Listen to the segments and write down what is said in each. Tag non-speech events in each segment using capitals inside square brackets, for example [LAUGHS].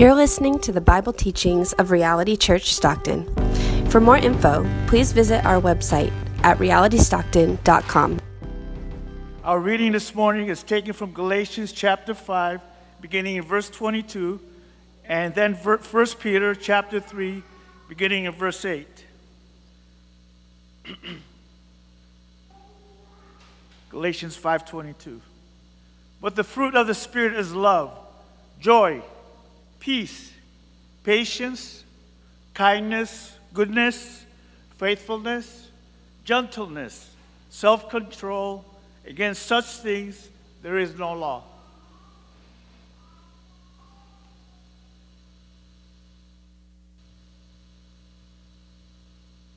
You're listening to the Bible teachings of Reality Church Stockton. For more info, please visit our website at realitystockton.com. Our reading this morning is taken from Galatians chapter 5, beginning in verse 22, and then 1 Peter chapter 3, beginning in verse 8. [CLEARS THROAT] Galatians 5:22. But the fruit of the spirit is love, joy, peace, patience, kindness, goodness, faithfulness, gentleness, self-control. Against such things there is no law.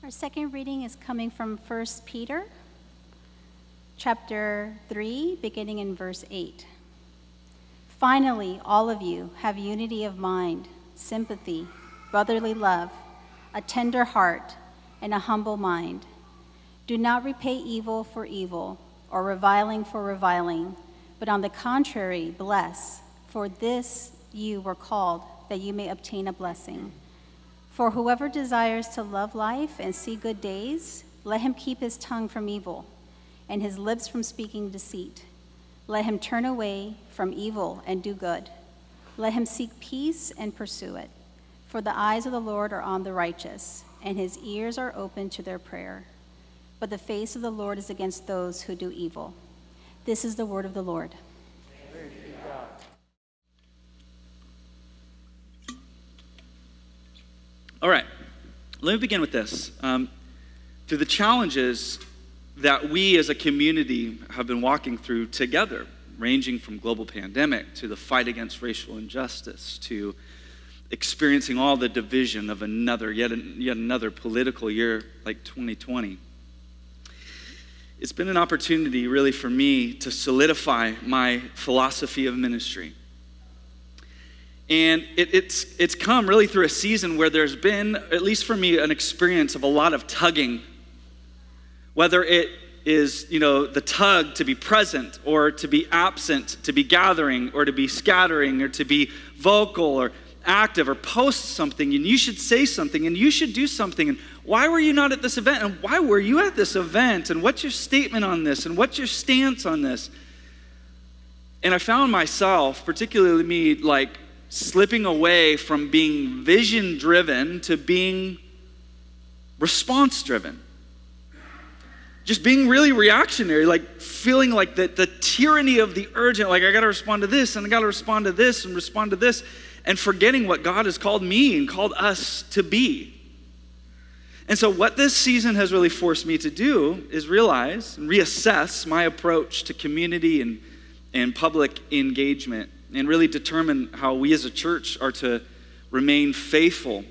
Our second reading is coming from 1 Peter chapter 3 beginning in verse 8. Finally, all of you have unity of mind, sympathy, brotherly love, a tender heart, and a humble mind. Do not repay evil for evil or reviling for reviling, but on the contrary, bless, for this you were called, that you may obtain a blessing. For whoever desires to love life and see good days, let him keep his tongue from evil and his lips from speaking deceit. Let him turn away from evil and do good. Let him seek peace and pursue it. For the eyes of the Lord are on the righteous, and his ears are open to their prayer. But the face of the Lord is against those who do evil. This is the word of the Lord. All right, let me begin with this. Um, through the challenges that we as a community have been walking through together, ranging from global pandemic to the fight against racial injustice to experiencing all the division of another, yet, yet another political year like 2020. It's been an opportunity, really, for me to solidify my philosophy of ministry. And it, it's, it's come really through a season where there's been, at least for me, an experience of a lot of tugging whether it is, you know, the tug to be present or to be absent, to be gathering or to be scattering or to be vocal or active or post something and you should say something and you should do something and why were you not at this event and why were you at this event and what's your statement on this and what's your stance on this? And i found myself particularly me like slipping away from being vision driven to being response driven just being really reactionary, like feeling like the, the tyranny of the urgent, like I gotta respond to this and I gotta respond to this and respond to this, and forgetting what God has called me and called us to be. And so, what this season has really forced me to do is realize and reassess my approach to community and, and public engagement and really determine how we as a church are to remain faithful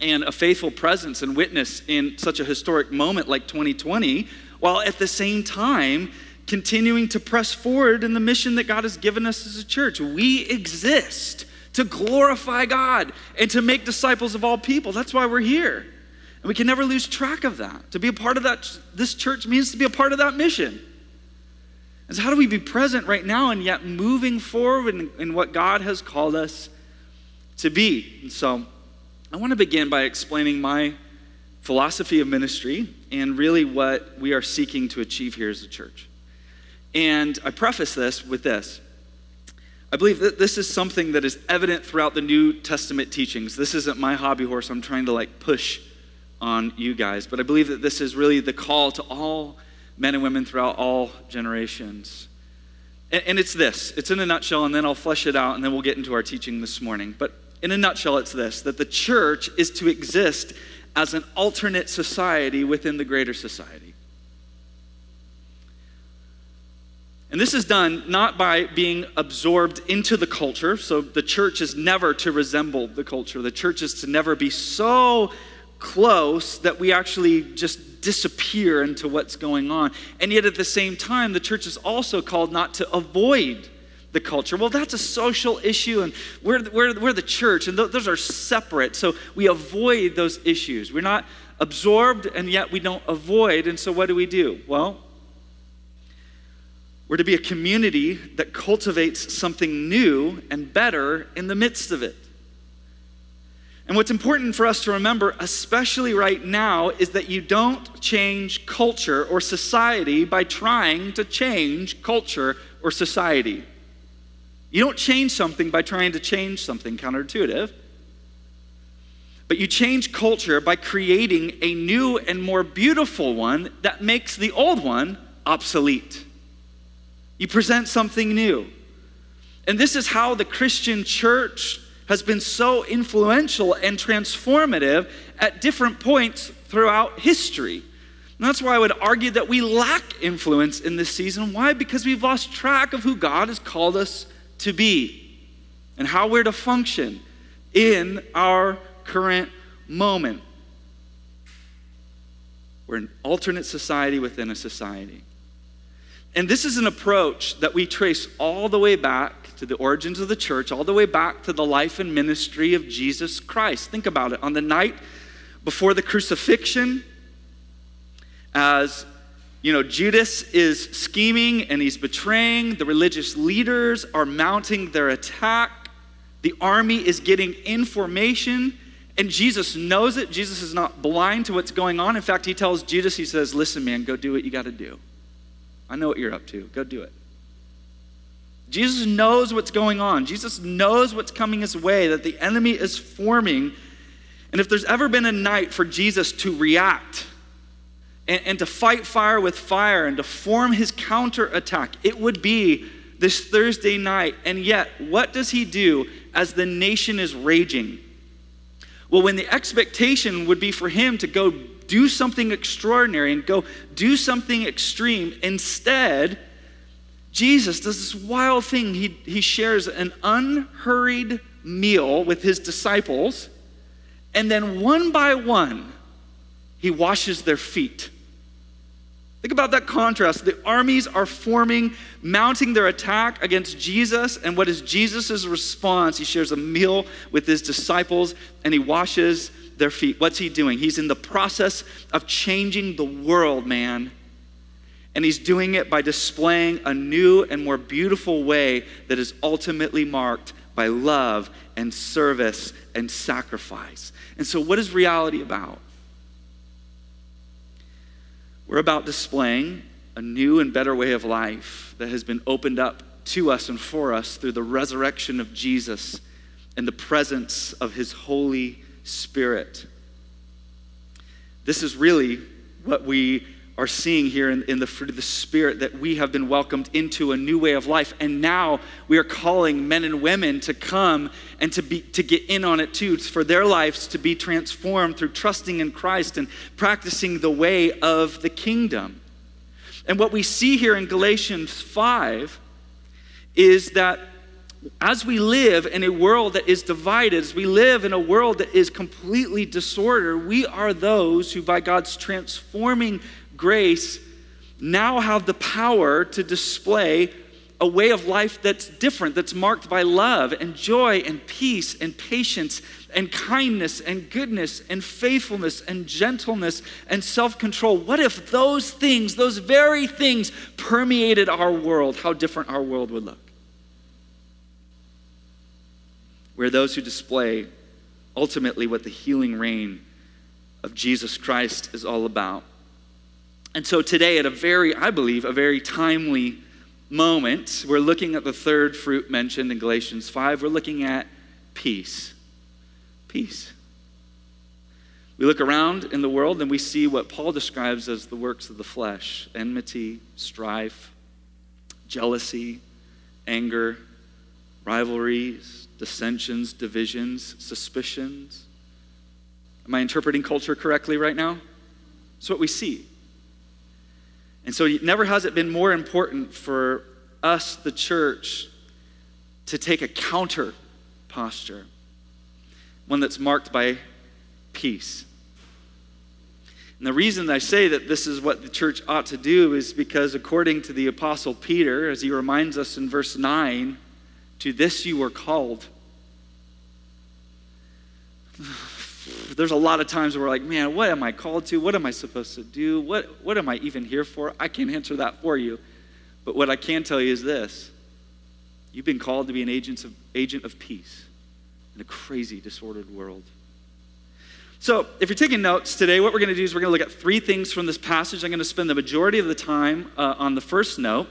and a faithful presence and witness in such a historic moment like 2020, while at the same time continuing to press forward in the mission that God has given us as a church. We exist to glorify God and to make disciples of all people. That's why we're here. And we can never lose track of that. To be a part of that, this church means to be a part of that mission. And so, how do we be present right now and yet moving forward in, in what God has called us to be? And so, I want to begin by explaining my philosophy of ministry and really what we are seeking to achieve here as a church. And I preface this with this. I believe that this is something that is evident throughout the New Testament teachings. This isn't my hobby horse I'm trying to like push on you guys, but I believe that this is really the call to all men and women throughout all generations. And, it's this it's in a nutshell, and then I'll flesh it out, and then we'll get into our teaching this morning. But in a nutshell, it's this that the church is to exist as an alternate society within the greater society. And this is done not by being absorbed into the culture. So the church is never to resemble the culture. The church is to never be so close that we actually just disappear into what's going on. And yet at the same time, the church is also called not to avoid the culture. Well, that's a social issue, and we're, we're, we're the church, and th- those are separate. So we avoid those issues. We're not absorbed, and yet we don't avoid. And so what do we do? Well, we're to be a community that cultivates something new and better in the midst of it. And what's important for us to remember, especially right now, is that you don't change culture or society by trying to change culture or society. You don't change something by trying to change something counterintuitive. But you change culture by creating a new and more beautiful one that makes the old one obsolete. You present something new. And this is how the Christian church has been so influential and transformative at different points throughout history. And that's why I would argue that we lack influence in this season. Why? Because we've lost track of who God has called us to be and how we're to function in our current moment. We're an alternate society within a society. And this is an approach that we trace all the way back to the origins of the church, all the way back to the life and ministry of Jesus Christ. Think about it. On the night before the crucifixion, as you know, Judas is scheming and he's betraying, the religious leaders are mounting their attack, the army is getting information. And Jesus knows it. Jesus is not blind to what's going on. In fact, he tells Judas, he says, Listen, man, go do what you got to do. I know what you're up to. Go do it. Jesus knows what's going on. Jesus knows what's coming his way, that the enemy is forming. And if there's ever been a night for Jesus to react and, and to fight fire with fire and to form his counterattack, it would be this Thursday night. And yet, what does he do as the nation is raging? Well, when the expectation would be for him to go do something extraordinary and go do something extreme. Instead, Jesus does this wild thing. He, he shares an unhurried meal with his disciples, and then one by one, he washes their feet. Think about that contrast. The armies are forming, mounting their attack against Jesus. And what is Jesus' response? He shares a meal with his disciples and he washes their feet. What's he doing? He's in the process of changing the world, man. And he's doing it by displaying a new and more beautiful way that is ultimately marked by love and service and sacrifice. And so, what is reality about? We're about displaying a new and better way of life that has been opened up to us and for us through the resurrection of Jesus and the presence of his Holy Spirit. This is really what we are seeing here in, in, the fruit of the Spirit that we have been welcomed into a new way of life. And now we are calling men and women to come and to, be, to get in on it too, for their lives to be transformed through trusting in Christ and practicing the way of the kingdom. And what we see here in Galatians 5 is that as we live in a world that is divided, as we live in a world that is completely disordered, we are those who, by God's transforming grace, now have the power to display a way of life that's different, that's marked by love and joy and peace and patience and kindness and goodness and faithfulness and gentleness and self control. What if those things, those very things, permeated our world? How different our world would look. We're those who display ultimately what the healing reign of Jesus Christ is all about. And so today, at a very, I believe, a very timely moment, we're looking at the third fruit mentioned in Galatians 5. We're looking at peace. Peace. We look around in the world and we see what Paul describes as the works of the flesh enmity, strife, jealousy, anger, rivalries, dissensions, divisions, suspicions. Am I interpreting culture correctly right now? It's what we see. And so, never has it been more important for us, the church, to take a counter posture, one that's marked by peace. And the reason I say that this is what the church ought to do is because, according to the Apostle Peter, as he reminds us in verse 9, to this you were called. [SIGHS] There's a lot of times where we're like, man, what am I called to? What am I supposed to do? What, what am I even here for? I can't answer that for you. But what I can tell you is this you've been called to be an agent of, agent of peace in a crazy, disordered world. So, if you're taking notes today, what we're going to do is we're going to look at three things from this passage. I'm going to spend the majority of the time uh, on the first note.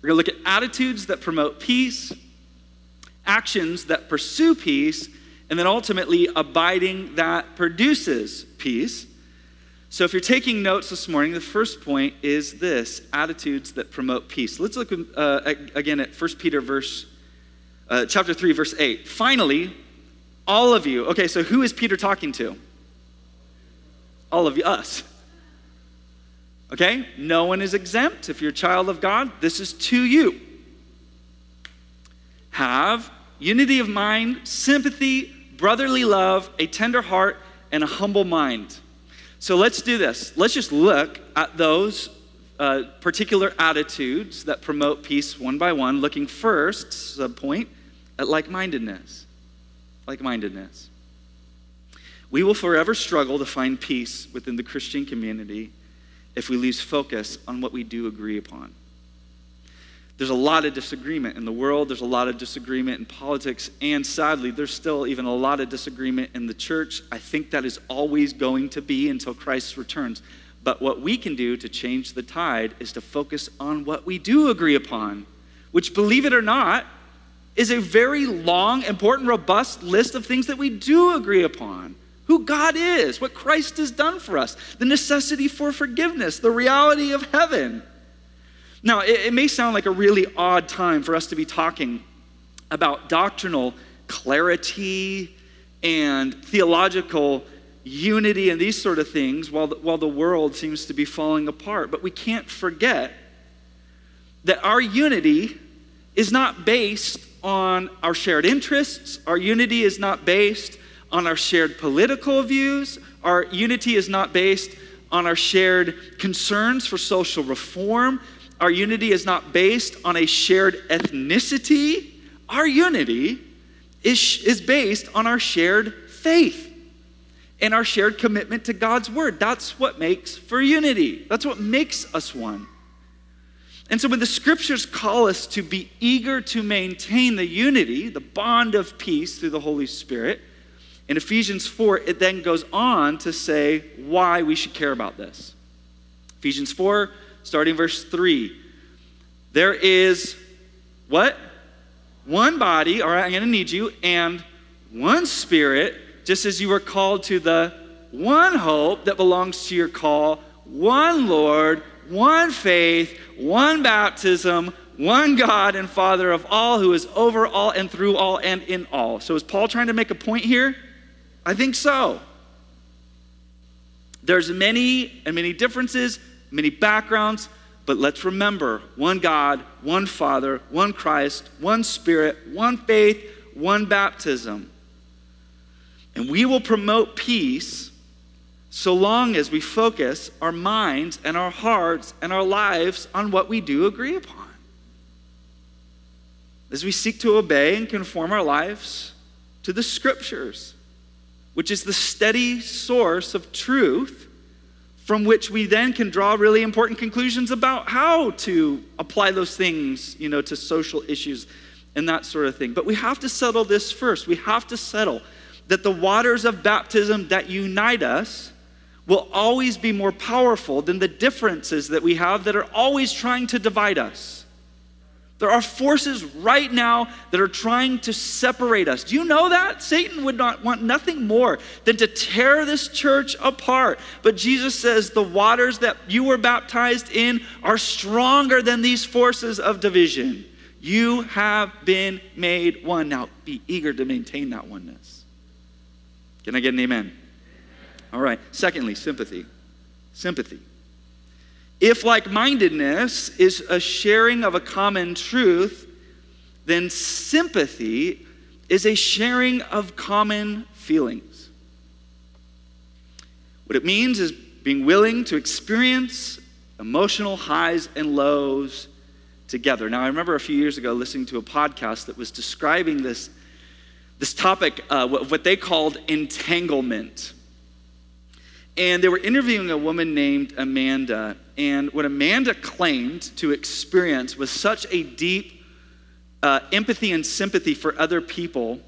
We're going to look at attitudes that promote peace, actions that pursue peace, and then ultimately abiding that produces peace. So, if you're taking notes this morning, the first point is this attitudes that promote peace. Let's look uh, again at 1 Peter verse, uh, chapter 3, verse 8. Finally, all of you. Okay, so who is Peter talking to? All of you, us. Okay? No one is exempt. If you're a child of God, this is to you. Have unity of mind, sympathy, brotherly love, a tender heart, and a humble mind. So let's do this. Let's just look at those uh, particular attitudes that promote peace one by one, looking first, sub point, at like mindedness. Like mindedness. We will forever struggle to find peace within the Christian community if we lose focus on what we do agree upon. There's a lot of disagreement in the world, there's a lot of disagreement in politics, and sadly, there's still even a lot of disagreement in the church. I think that is always going to be until Christ returns. But what we can do to change the tide is to focus on what we do agree upon, which, believe it or not, is a very long, important, robust list of things that we do agree upon who God is, what Christ has done for us, the necessity for forgiveness, the reality of heaven. Now, it, it, may sound like a really odd time for us to be talking about doctrinal clarity and theological unity and these sort of things while the, while the world seems to be falling apart. But we can't forget that our unity is not based on our shared interests, our unity is not based on our shared political views, our unity is not based on our shared concerns for social reform. Our unity is not based on a shared ethnicity. Our unity is, is based on our shared faith and our shared commitment to God's word. That's what makes for unity. That's what makes us one. And so when the scriptures call us to be eager to maintain the unity, the bond of peace through the Holy Spirit, in Ephesians 4, it then goes on to say why we should care about this. Ephesians 4 starting verse 3. There is what? One body, all right, I'm going to need you, and one spirit, just as you were called to the one hope that belongs to your call, one Lord, one faith, one baptism, one God and Father of all, who is over all and through all and in all. So is Paul trying to make a point here? I think so. There's many and many differences, many backgrounds, but let's remember one God, one Father, one Christ, one Spirit, one faith, one baptism. And we will promote peace so long as we focus our minds and our hearts and our lives on what we do agree upon. As we seek to obey and conform our lives to the scriptures, which is the steady source of truth from which we then can draw really important conclusions about how to apply those things, you know, to social issues and that sort of thing. But we have to settle this first. We have to settle that the waters of baptism that unite us will always be more powerful than the differences that we have that are always trying to divide us. There are forces right now that are trying to separate us. Do you know that? Satan would not want nothing more than to tear this church apart. But Jesus says the waters that you were baptized in are stronger than these forces of division. You have been made one. Now be eager to maintain that oneness. Can I get an amen? All right. Secondly, sympathy. Sympathy. If like mindedness is a sharing of a common truth, then sympathy is a sharing of common feelings. What it means is being willing to experience emotional highs and lows together. Now, I remember a few years ago listening to a podcast that was describing this, this topic, uh, what they called entanglement. And they were interviewing a woman named Amanda, and what Amanda claimed to experience was such a deep uh, empathy and sympathy for other people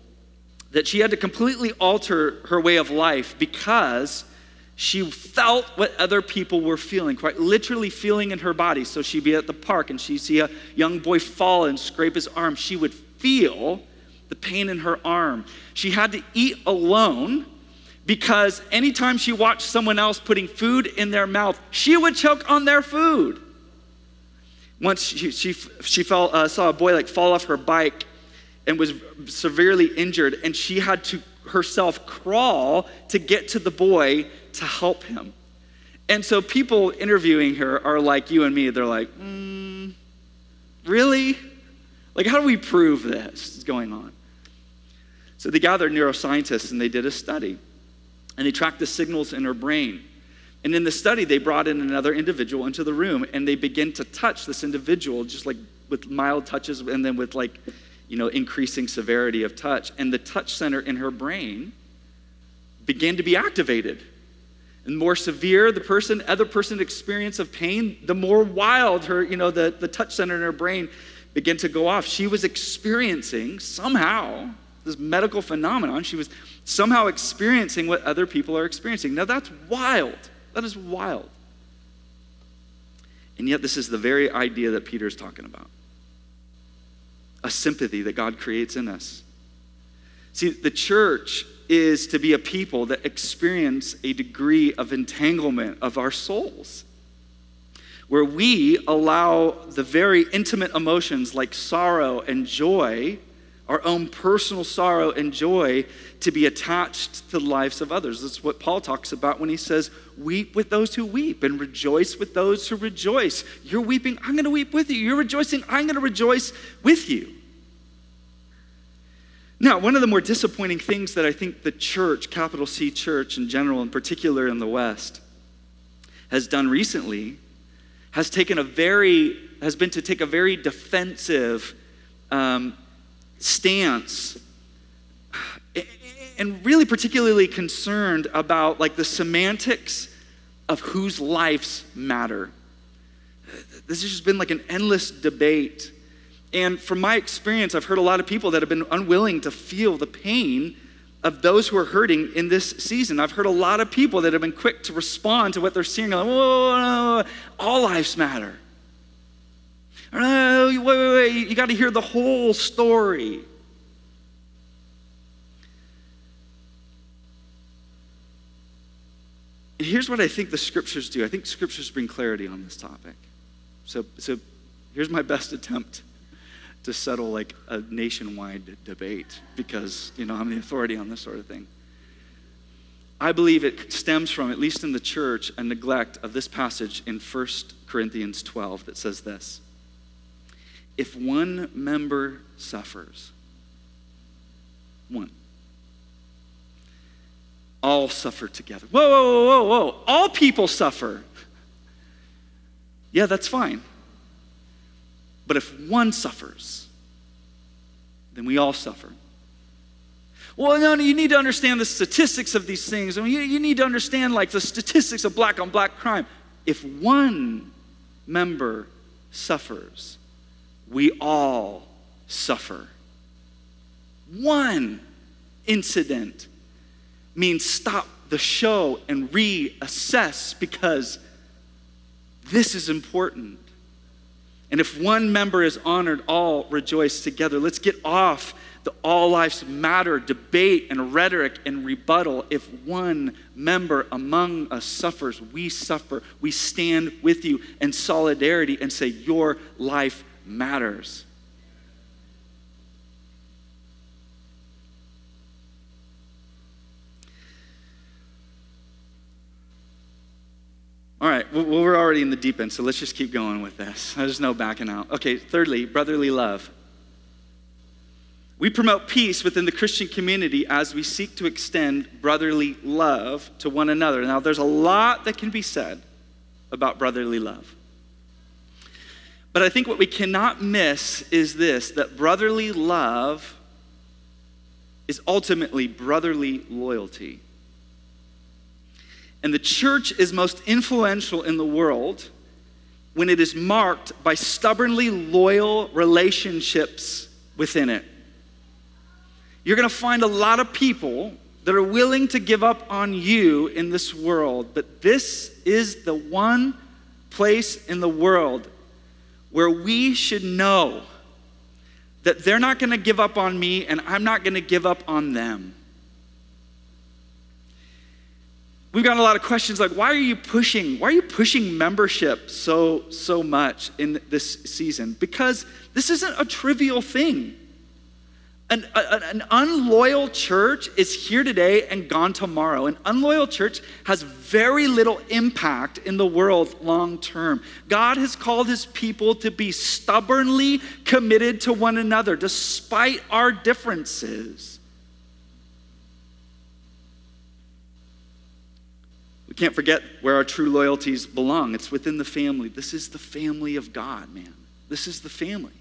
that she had to completely alter her way of life because she felt what other people were feeling, quite literally feeling in her body. So she'd be at the park and she'd see a young boy fall and scrape his arm. She would feel the pain in her arm. She had to eat alone because anytime she watched someone else putting food in their mouth, she would choke on their food. Once she, she, she fell, uh, saw a boy like fall off her bike and was severely injured, and she had to herself crawl to get to the boy to help him. And so people interviewing her are like you and me. They're like, mm, really? Like, how do we prove this is going on? So they gathered neuroscientists and they did a study. And they tracked the signals in her brain. And in the study, they brought in another individual into the room and they began to touch this individual just like with mild touches and then with like you know, increasing severity of touch. And the touch center in her brain began to be activated. And the more severe the person, other person experience of pain, the more wild her, you know, the, the touch center in her brain began to go off. She was experiencing somehow this medical phenomenon. She was somehow experiencing what other people are experiencing. Now that's wild. That is wild. And yet, this is the very idea that Peter is talking about a sympathy that God creates in us. See, the church is to be a people that experience a degree of entanglement of our souls, where we allow the very intimate emotions like sorrow and joy, our own personal sorrow and joy, to be attached to the lives of others. That's what Paul talks about when he says, Weep with those who weep and rejoice with those who rejoice. You're weeping, I'm going to weep with you. You're rejoicing, I'm going to rejoice with you. Now, one of the more disappointing things that I think the church, capital C church in general, in particular in the West, has done recently has taken a very has been to take a very defensive um, stance and really particularly concerned about like the semantics of whose lives matter this has just been like an endless debate and from my experience, I've heard a lot of people that have been unwilling to feel the pain of those who are hurting in this season. I've heard a lot of people that have been quick to respond to what they're seeing. Like, whoa, all lives matter. No, wait, wait, wait. You got to hear the whole story. And here's what I think the scriptures do. I think scriptures bring clarity on this topic. So, so here's my [LAUGHS] best attempt to settle like a nationwide debate because, you know, I'm the authority on this sort of thing. I believe it stems from, at least in the church, a neglect of this passage in 1 Corinthians 12 that says this If one member suffers, one, all suffer together. Whoa, whoa, whoa, whoa, whoa. All people suffer. Yeah, that's fine. But if one suffers, then we all suffer. Well, no, no, you need to understand the statistics of these things. I mean, you, you need to understand like the statistics of black on black crime. If one member suffers, we all suffer. One incident means stop the show and reassess because this is important. And if one member is honored, all rejoice together. Let's get off the all lives matter debate and rhetoric and rebuttal. If one member among us suffers, we suffer. We stand with you in solidarity and say, Your life matters. All right, well, we're already in the deep end, so let's just keep going with this. There's no backing out. Okay, thirdly, brotherly love. We promote peace within the Christian community as we seek to extend brotherly love to one another. Now, there's a lot that can be said about brotherly love. But I think what we cannot miss is this that brotherly love is ultimately brotherly loyalty. And the church is most influential in the world when it is marked by stubbornly loyal relationships within it. you're going to find a lot of people that are willing to give up on you in this world. But this is the one place in the world where we should know that they're not going to give up on me and I'm not going to give up on them. We've got a lot of questions like why are you pushing why are you pushing membership so so much in this season? Because this isn't a trivial thing. An, an unloyal church is here today and gone tomorrow. An unloyal church has very little impact in the world long term. God has called his people to be stubbornly committed to one another despite our differences. Can't forget where our true loyalties belong. It's within the family. This is the family of God, man. This is the family.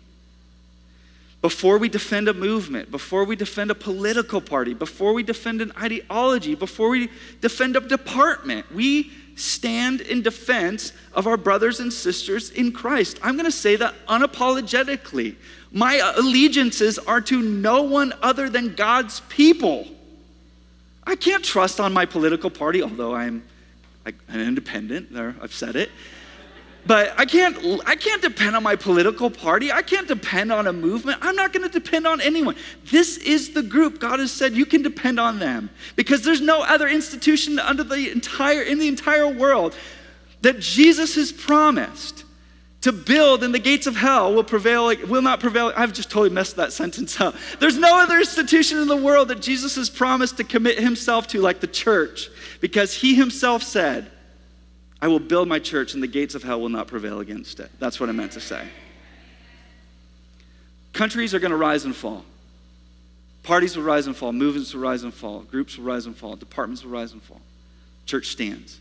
Before we defend a movement, before we defend a political party, before we defend an ideology, before we defend a department, we stand in defense of our brothers and sisters in Christ. I'm going to say that unapologetically. My allegiances are to no one other than God's people. I can't trust on my political party, although I'm an independent, there, I've said it. But I can't, I can't depend on my political party. I can't depend on a movement. I'm not going to depend on anyone. This is the group God has said you can depend on them because there's no other institution under the entire, in the entire world that Jesus has promised to build and the gates of hell will prevail will not prevail i've just totally messed that sentence up there's no other institution in the world that jesus has promised to commit himself to like the church because he himself said I will build my church and the gates of hell will not prevail against it. That's what I meant to say. Countries are going to rise and fall. Parties will rise and fall. Movements will rise and fall. Groups will rise and fall. Departments will rise and fall. Church stands.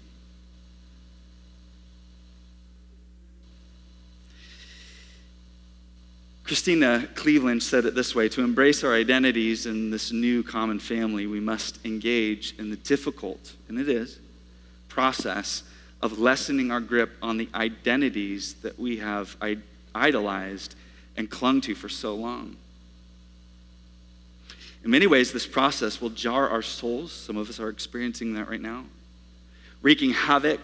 Christena Cleveland said it this way To embrace our identities in this new common family, we must engage in the difficult, and it is, process of lessening our grip on the identities that we have idolized and clung to for so long. In many ways, this process will jar our souls. Some of us are experiencing that right now, wreaking havoc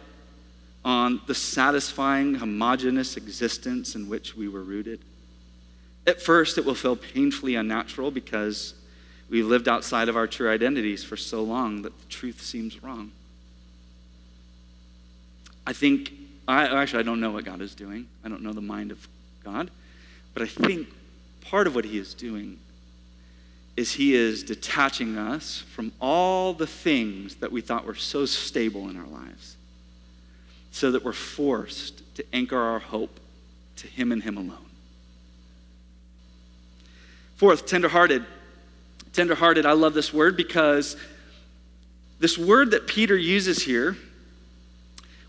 on the satisfying, homogenous existence in which we were rooted. At first, it will feel painfully unnatural because we've lived outside of our true identities for so long that the truth seems wrong. I think, I, actually, I don't know what God is doing. I don't know the mind of God. But I think part of what He is doing is He is detaching us from all the things that we thought were so stable in our lives so that we're forced to anchor our hope to Him and Him alone. Fourth, tenderhearted. Tenderhearted, I love this word because this word that Peter uses here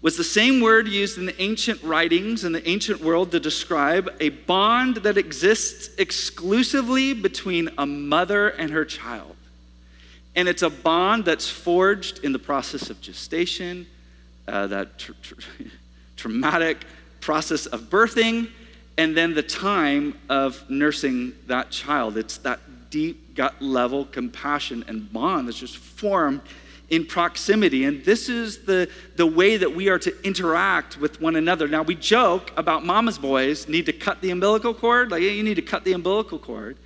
was the same word used in the ancient writings in the ancient world to describe a bond that exists exclusively between a mother and her child. And it's a bond that's forged in the process of gestation, uh, that tr- tr- [LAUGHS] traumatic process of birthing, and then the time of nursing that child. It's that deep gut level compassion and bond that's just formed in proximity. And this is the, the way that we are to interact with one another. Now, we joke about mama's boys need to cut the umbilical cord. Like, yeah, you need to cut the umbilical cord.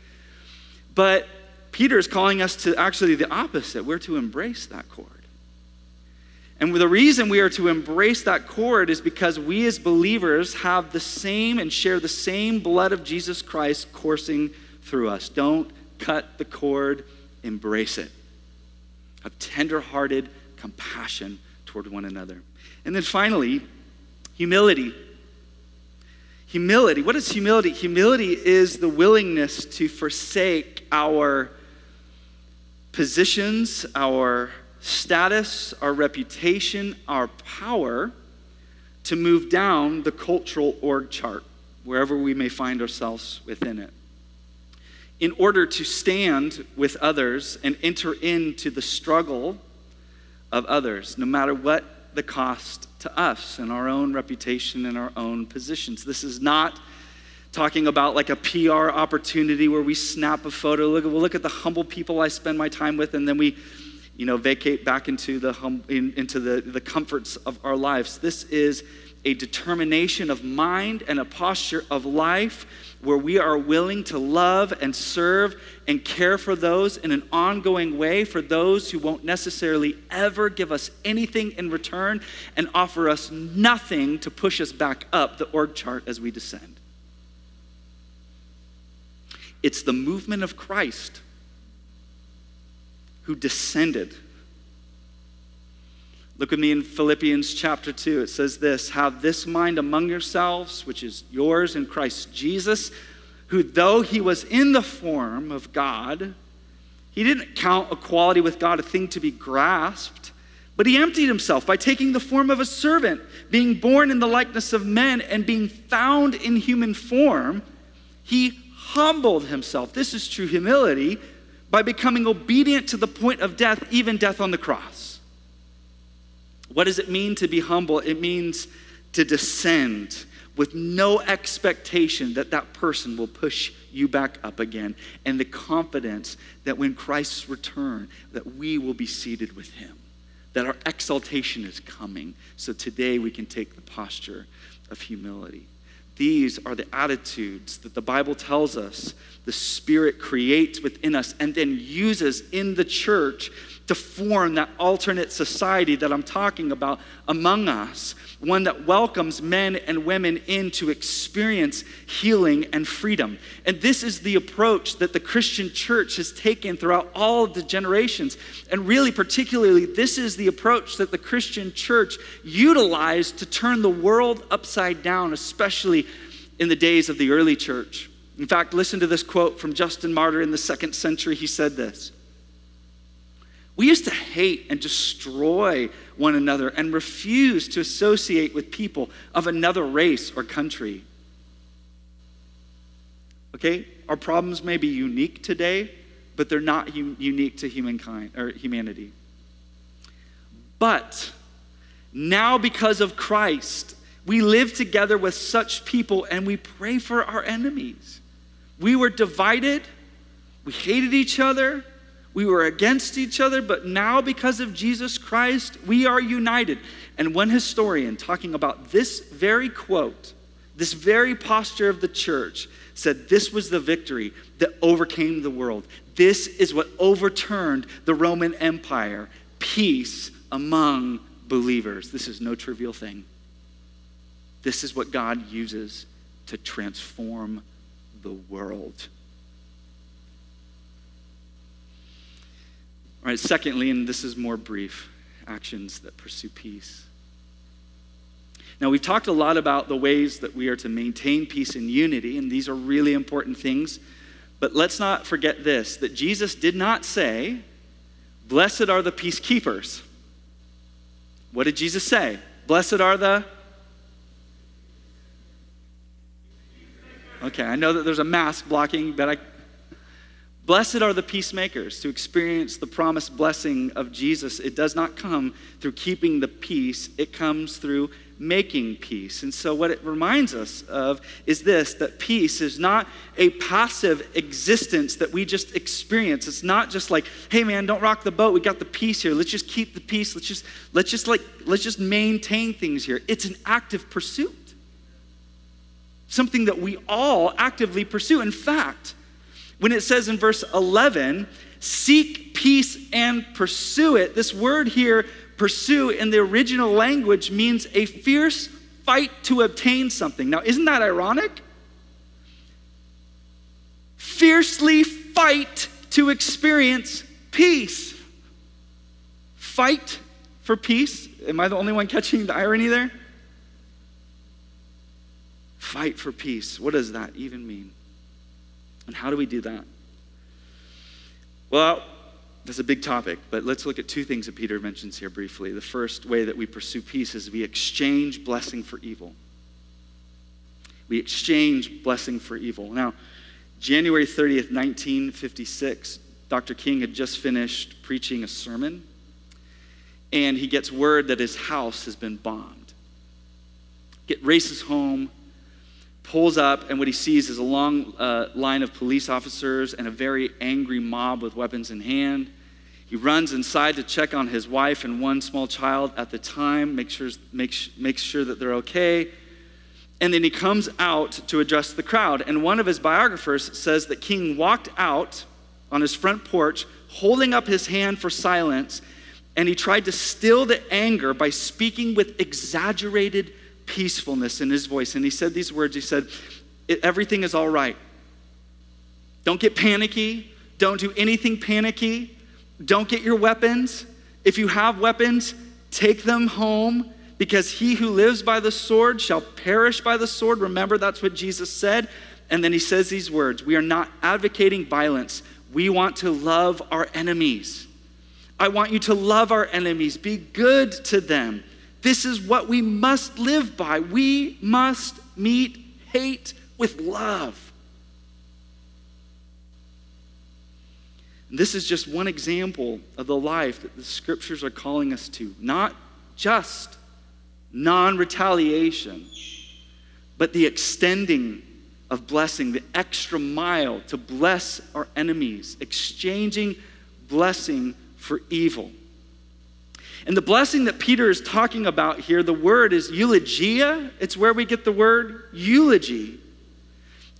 But Peter is calling us to actually the opposite. We're to embrace that cord. And the reason we are to embrace that cord is because we as believers have the same and share the same blood of Jesus Christ coursing through us. Don't cut the cord, embrace it of tender-hearted compassion toward one another. And then finally, humility. Humility. What is humility? Humility is the willingness to forsake our positions, our status, our reputation, our power to move down the cultural org chart, wherever we may find ourselves within it in order to stand with others and enter into the struggle of others, no matter what the cost to us and our own reputation and our own positions. This is not talking about like a PR opportunity where we snap a photo. Look, look at the humble people I spend my time with, and then we, you know, vacate back into the hum, in, into the, the comforts of our lives. This is a determination of mind and a posture of life where we are willing to love and serve and care for those in an ongoing way for those who won't necessarily ever give us anything in return and offer us nothing to push us back up the org chart as we descend. It's the movement of Christ who descended. Look with me in Philippians chapter 2. It says this Have this mind among yourselves, which is yours in Christ Jesus, who, though he was in the form of God, he didn't count equality with God a thing to be grasped, but he emptied himself by taking the form of a servant, being born in the likeness of men, and being found in human form. He humbled himself. This is true humility by becoming obedient to the point of death, even death on the cross. What does it mean to be humble? It means to descend with no expectation that that person will push you back up again and the confidence that when Christ's return that we will be seated with him that our exaltation is coming so today we can take the posture of humility these are the attitudes that the Bible tells us the Spirit creates within us and then uses in the church to form that alternate society that I'm talking about among us, one that welcomes men and women in to experience healing and freedom. And this is the approach that the Christian church has taken throughout all of the generations. And really, particularly, this is the approach that the Christian church utilized to turn the world upside down, especially in the days of the early church. In fact, listen to this quote from Justin Martyr in the second century. He said this. We used to hate and destroy one another and refuse to associate with people of another race or country. Okay? Our problems may be unique today, but they're not unique to humankind or humanity. But now because of Christ, we live together with such people and we pray for our enemies. We were divided, we hated each other, we were against each other, but now because of Jesus Christ, we are united. And one historian talking about this very quote, this very posture of the church, said this was the victory that overcame the world. This is what overturned the Roman Empire peace among believers. This is no trivial thing. This is what God uses to transform the world. All right, secondly, and this is more brief actions that pursue peace. Now, we've talked a lot about the ways that we are to maintain peace and unity, and these are really important things. But let's not forget this that Jesus did not say, Blessed are the peacekeepers. What did Jesus say? Blessed are the. Okay, I know that there's a mask blocking, but I, Blessed are the peacemakers to experience the promised blessing of Jesus. It does not come through keeping the peace, it comes through making peace. And so, what it reminds us of is this that peace is not a passive existence that we just experience. It's not just like, hey man, don't rock the boat. We got the peace here. Let's just keep the peace. Let's just, let's just like, let's just maintain things here. It's an active pursuit. Something that we all actively pursue. In fact, when it says in verse 11, seek peace and pursue it, this word here, pursue, in the original language means a fierce fight to obtain something. Now, isn't that ironic? Fiercely fight to experience peace. Fight for peace. Am I the only one catching the irony there? Fight for peace. What does that even mean? And how do we do that? Well, that's a big topic, but let's look at two things that Peter mentions here briefly. The first way that we pursue peace is we exchange blessing for evil. We exchange blessing for evil. Now, January 30th, 1956, Dr. King had just finished preaching a sermon, and he gets word that his house has been bombed. Get races home, pulls up, and what he sees is a long uh, line of police officers and a very angry mob with weapons in hand. He runs inside to check on his wife and one small child at the time, make sure, make, makes sure that they're okay. And then he comes out to address the crowd. And one of his biographers says that King walked out on his front porch, holding up his hand for silence, and he tried to still the anger by speaking with exaggerated peacefulness in his voice. And he said these words He said, Everything is all right. Don't get panicky. Don't do anything panicky. Don't get your weapons. If you have weapons, take them home because he who lives by the sword shall perish by the sword. Remember, that's what Jesus said. And then he says these words We are not advocating violence, we want to love our enemies. I want you to love our enemies, be good to them. This is what we must live by. We must meet hate with love. This is just one example of the life that the scriptures are calling us to. Not just non retaliation, but the extending of blessing, the extra mile to bless our enemies, exchanging blessing for evil. And the blessing that Peter is talking about here, the word is eulogia. It's where we get the word eulogy.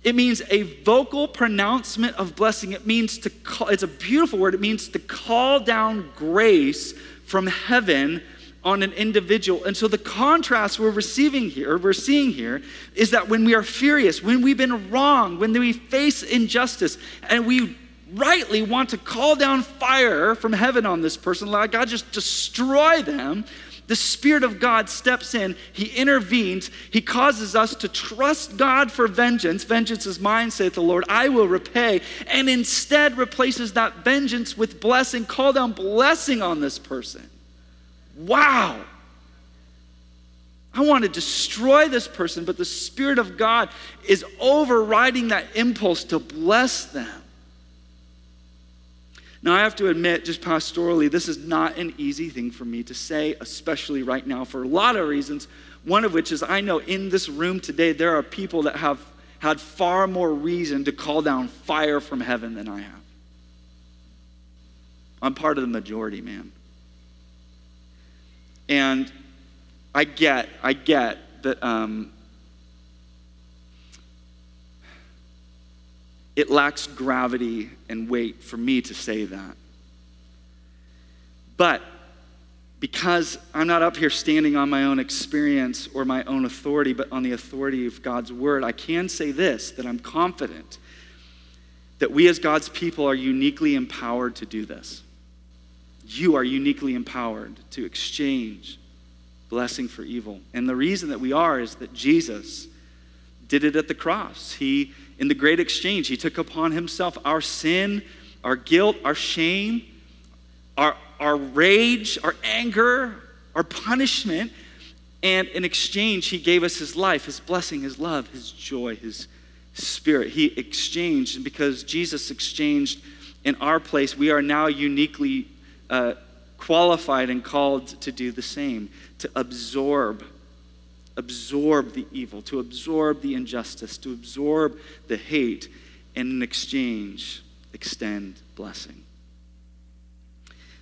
It means a vocal pronouncement of blessing. It means to call, it's a beautiful word. It means to call down grace from heaven on an individual. And so the contrast we're receiving here, we're seeing here, is that when we are furious, when we've been wrong, when we face injustice, and we rightly want to call down fire from heaven on this person, let God just destroy them the Spirit of God steps in, He intervenes, He causes us to trust God for vengeance. Vengeance is mine, saith the Lord, I will repay, and instead replaces that vengeance with blessing. Call down blessing on this person. Wow. I want to destroy this person, but the Spirit of God is overriding that impulse to bless them. Now, I have to admit, just pastorally, this is not an easy thing for me to say, especially right now, for a lot of reasons. One of which is I know in this room today, there are people that have had far more reason to call down fire from heaven than I have. I'm part of the majority, man. And I get, I get that um, it lacks gravity and weight for me to say that. But because I'm not up here standing on my own experience or my own authority, but on the authority of God's word, I can say this that I'm confident that we as God's people are uniquely empowered to do this. You are uniquely empowered to exchange blessing for evil. And the reason that we are is that Jesus did it at the cross. He in the great exchange. He took upon himself our sin, our guilt, our shame, our, our rage, our anger, our punishment. And in exchange, he gave us his life, his blessing, his love, his joy, his spirit. He exchanged. And because Jesus exchanged in our place, we are now uniquely uh, qualified and called to do the same, to absorb absorb the evil, to absorb the injustice, to absorb the hate, and in exchange, extend blessing.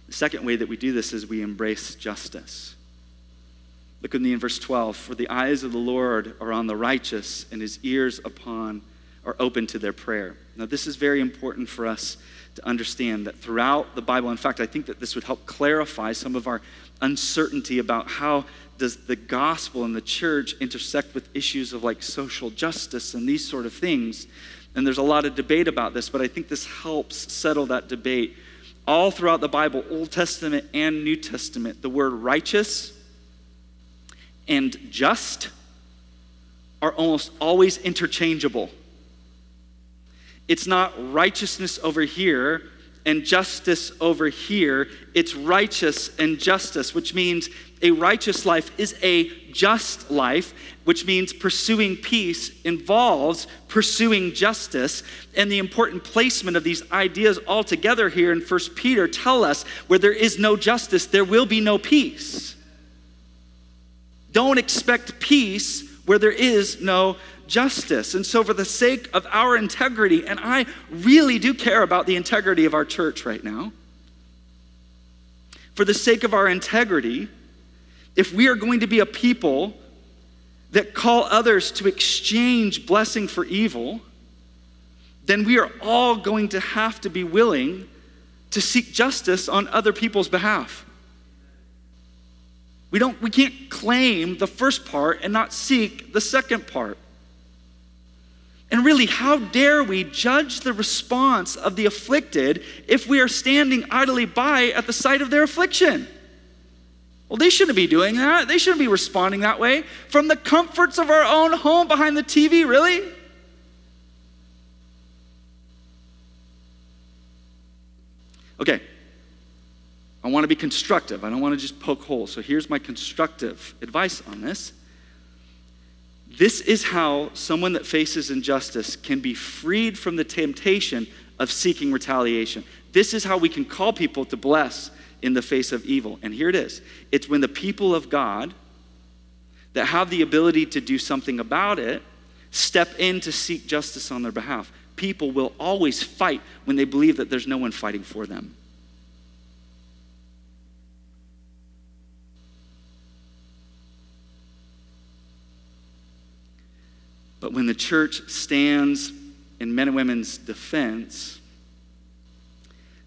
The second way that we do this is we embrace justice. Look with me in verse 12. For the eyes of the Lord are on the righteous, and his ears upon are open to their prayer. Now, this is very important for us to understand that throughout the Bible, in fact, I think that this would help clarify some of our uncertainty about how does the gospel and the church intersect with issues of like social justice and these sort of things? And there's a lot of debate about this, but I think this helps settle that debate. All throughout the Bible, Old Testament and New Testament, the word righteous and just are almost always interchangeable. It's not righteousness over here and justice over here. It's righteous and justice, which means a righteous life is a just life, which means pursuing peace involves pursuing justice. And the important placement of these ideas all together here in 1 Peter tell us where there is no justice, there will be no peace. Don't expect peace where there is no justice. And so, for the sake of our integrity, and I really do care about the integrity of our church right now, for the sake of our integrity, if we are going to be a people that call others to exchange blessing for evil, then we are all going to have to be willing to seek justice on other people's behalf. We, don't, we can't claim the first part and not seek the second part. And really, how dare we judge the response of the afflicted if we are standing idly by at the sight of their affliction? Well, they shouldn't be doing that. They shouldn't be responding that way. From the comforts of our own home behind the TV, really? Okay, I want to be constructive. I don't want to just poke holes. So here's my constructive advice on this. This is how someone that faces injustice can be freed from the temptation of seeking retaliation. This is how we can call people to bless in the face of evil. And here it is it's when the people of God that have the ability to do something about it step in to seek justice on their behalf people will always fight when they believe that there's no one fighting for them. But when the church stands in men and women's defense,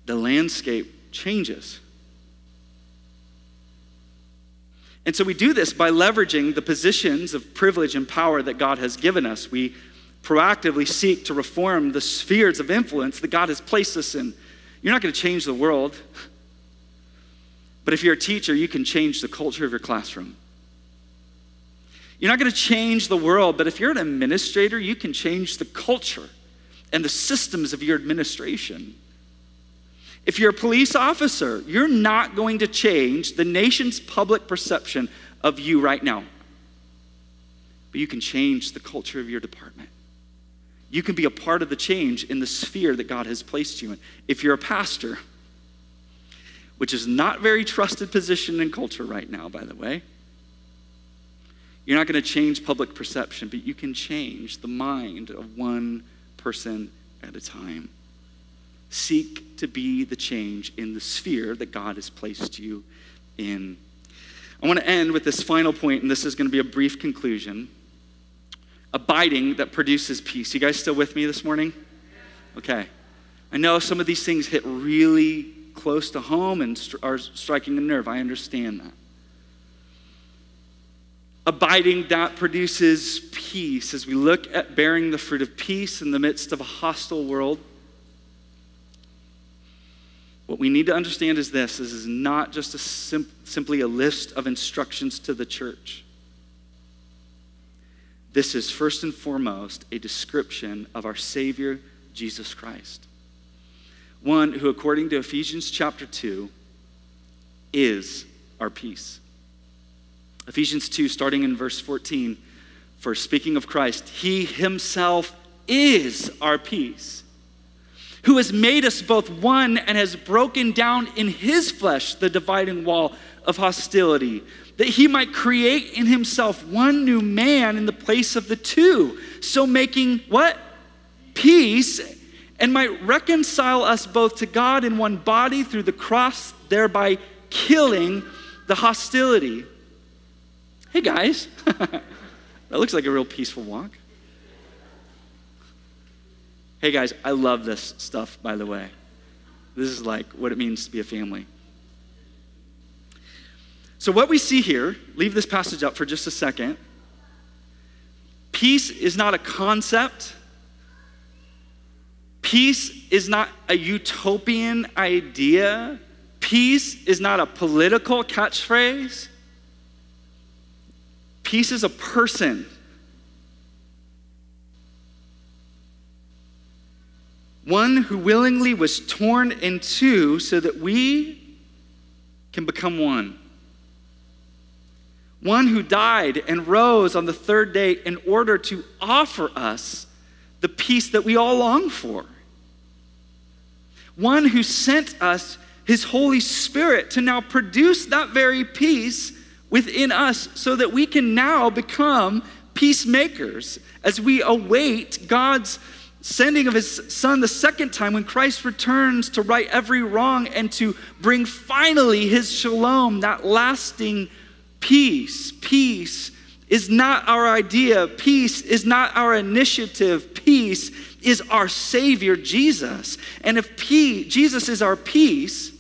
the landscape changes. And so we do this by leveraging the positions of privilege and power that God has given us. We proactively seek to reform the spheres of influence that God has placed us in. You're not going to change the world, but if you're a teacher, you can change the culture of your classroom. You're not going to change the world, but if you're an administrator, you can change the culture and the systems of your administration. If you're a police officer, you're not going to change the nation's public perception of you right now. But you can change the culture of your department. You can be a part of the change in the sphere that God has placed you in. If you're a pastor, which is not very trusted position in culture right now, by the way, you're not going to change public perception, but you can change the mind of one person at a time. Seek to be the change in the sphere that God has placed you in. I want to end with this final point, and this is going to be a brief conclusion abiding that produces peace. You guys still with me this morning? Okay. I know some of these things hit really close to home and are striking a nerve. I understand that. Abiding that produces peace as we look at bearing the fruit of peace in the midst of a hostile world. What we need to understand is this this is not just a sim- simply a list of instructions to the church. This is first and foremost a description of our Savior, Jesus Christ. One who, according to Ephesians chapter 2, is our peace. Ephesians 2, starting in verse 14, for speaking of Christ, He Himself is our peace, who has made us both one and has broken down in His flesh the dividing wall of hostility that he might create in himself one new man in the place of the two, so making what? Peace, and might reconcile us both to God in one body through the cross, thereby killing the hostility. Hey guys, [LAUGHS] that looks like a real peaceful walk. Hey guys, I love this stuff, by the way. This is like what it means to be a family. So, what we see here, leave this passage up for just a second. Peace is not a concept. Peace is not a utopian idea. Peace is not a political catchphrase. Peace is a person. One who willingly was torn in two so that we can become one one who died and rose on the third day in order to offer us the peace that we all long for. One who sent us his Holy Spirit to now produce that very peace within us so that we can now become peacemakers as we await God's sending of his son the second time when Christ returns to right every wrong and to bring finally his shalom, that lasting peace. Peace is not our idea, peace is not our initiative, peace is our Savior, Jesus. And if peace, Jesus is our peace,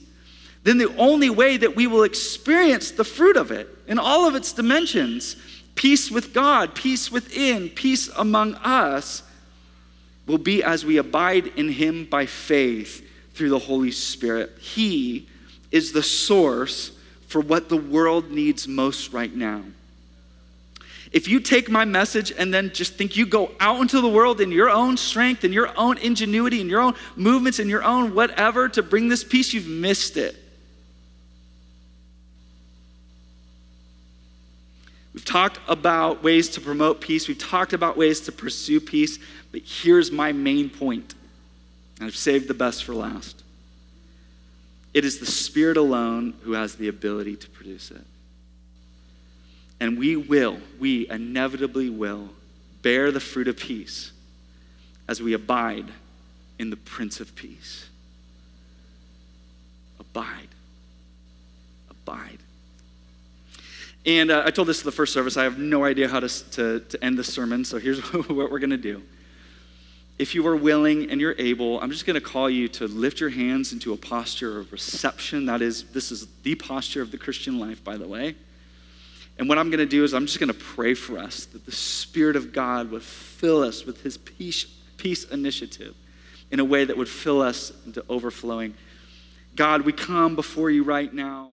then the only way that we will experience the fruit of it in all of its dimensions peace with God, peace within, peace among us will be as we abide in Him by faith through the Holy Spirit. He is the source for what the world needs most right now. If you take my message and then just think you go out into the world in your own strength and your own ingenuity and your own movements and your own whatever to bring this peace, you've missed it. We've talked about ways to promote peace, we've talked about ways to pursue peace, but here's my main point. I've saved the best for last. It is the Spirit alone who has the ability to produce it. And we will, we inevitably will bear the fruit of peace as we abide in the Prince of Peace. Abide. Abide. And uh, I told this to the first service. I have no idea how to, to, to end the sermon, so here's [LAUGHS] what we're going to do. If you are willing and you're able, I'm just going to call you to lift your hands into a posture of reception. That is, this is the posture of the Christian life, by the way. And what I'm going to do is I'm just going to pray for us that the Spirit of God would fill us with His peace, peace initiative in a way that would fill us into overflowing. God, we come before you right now.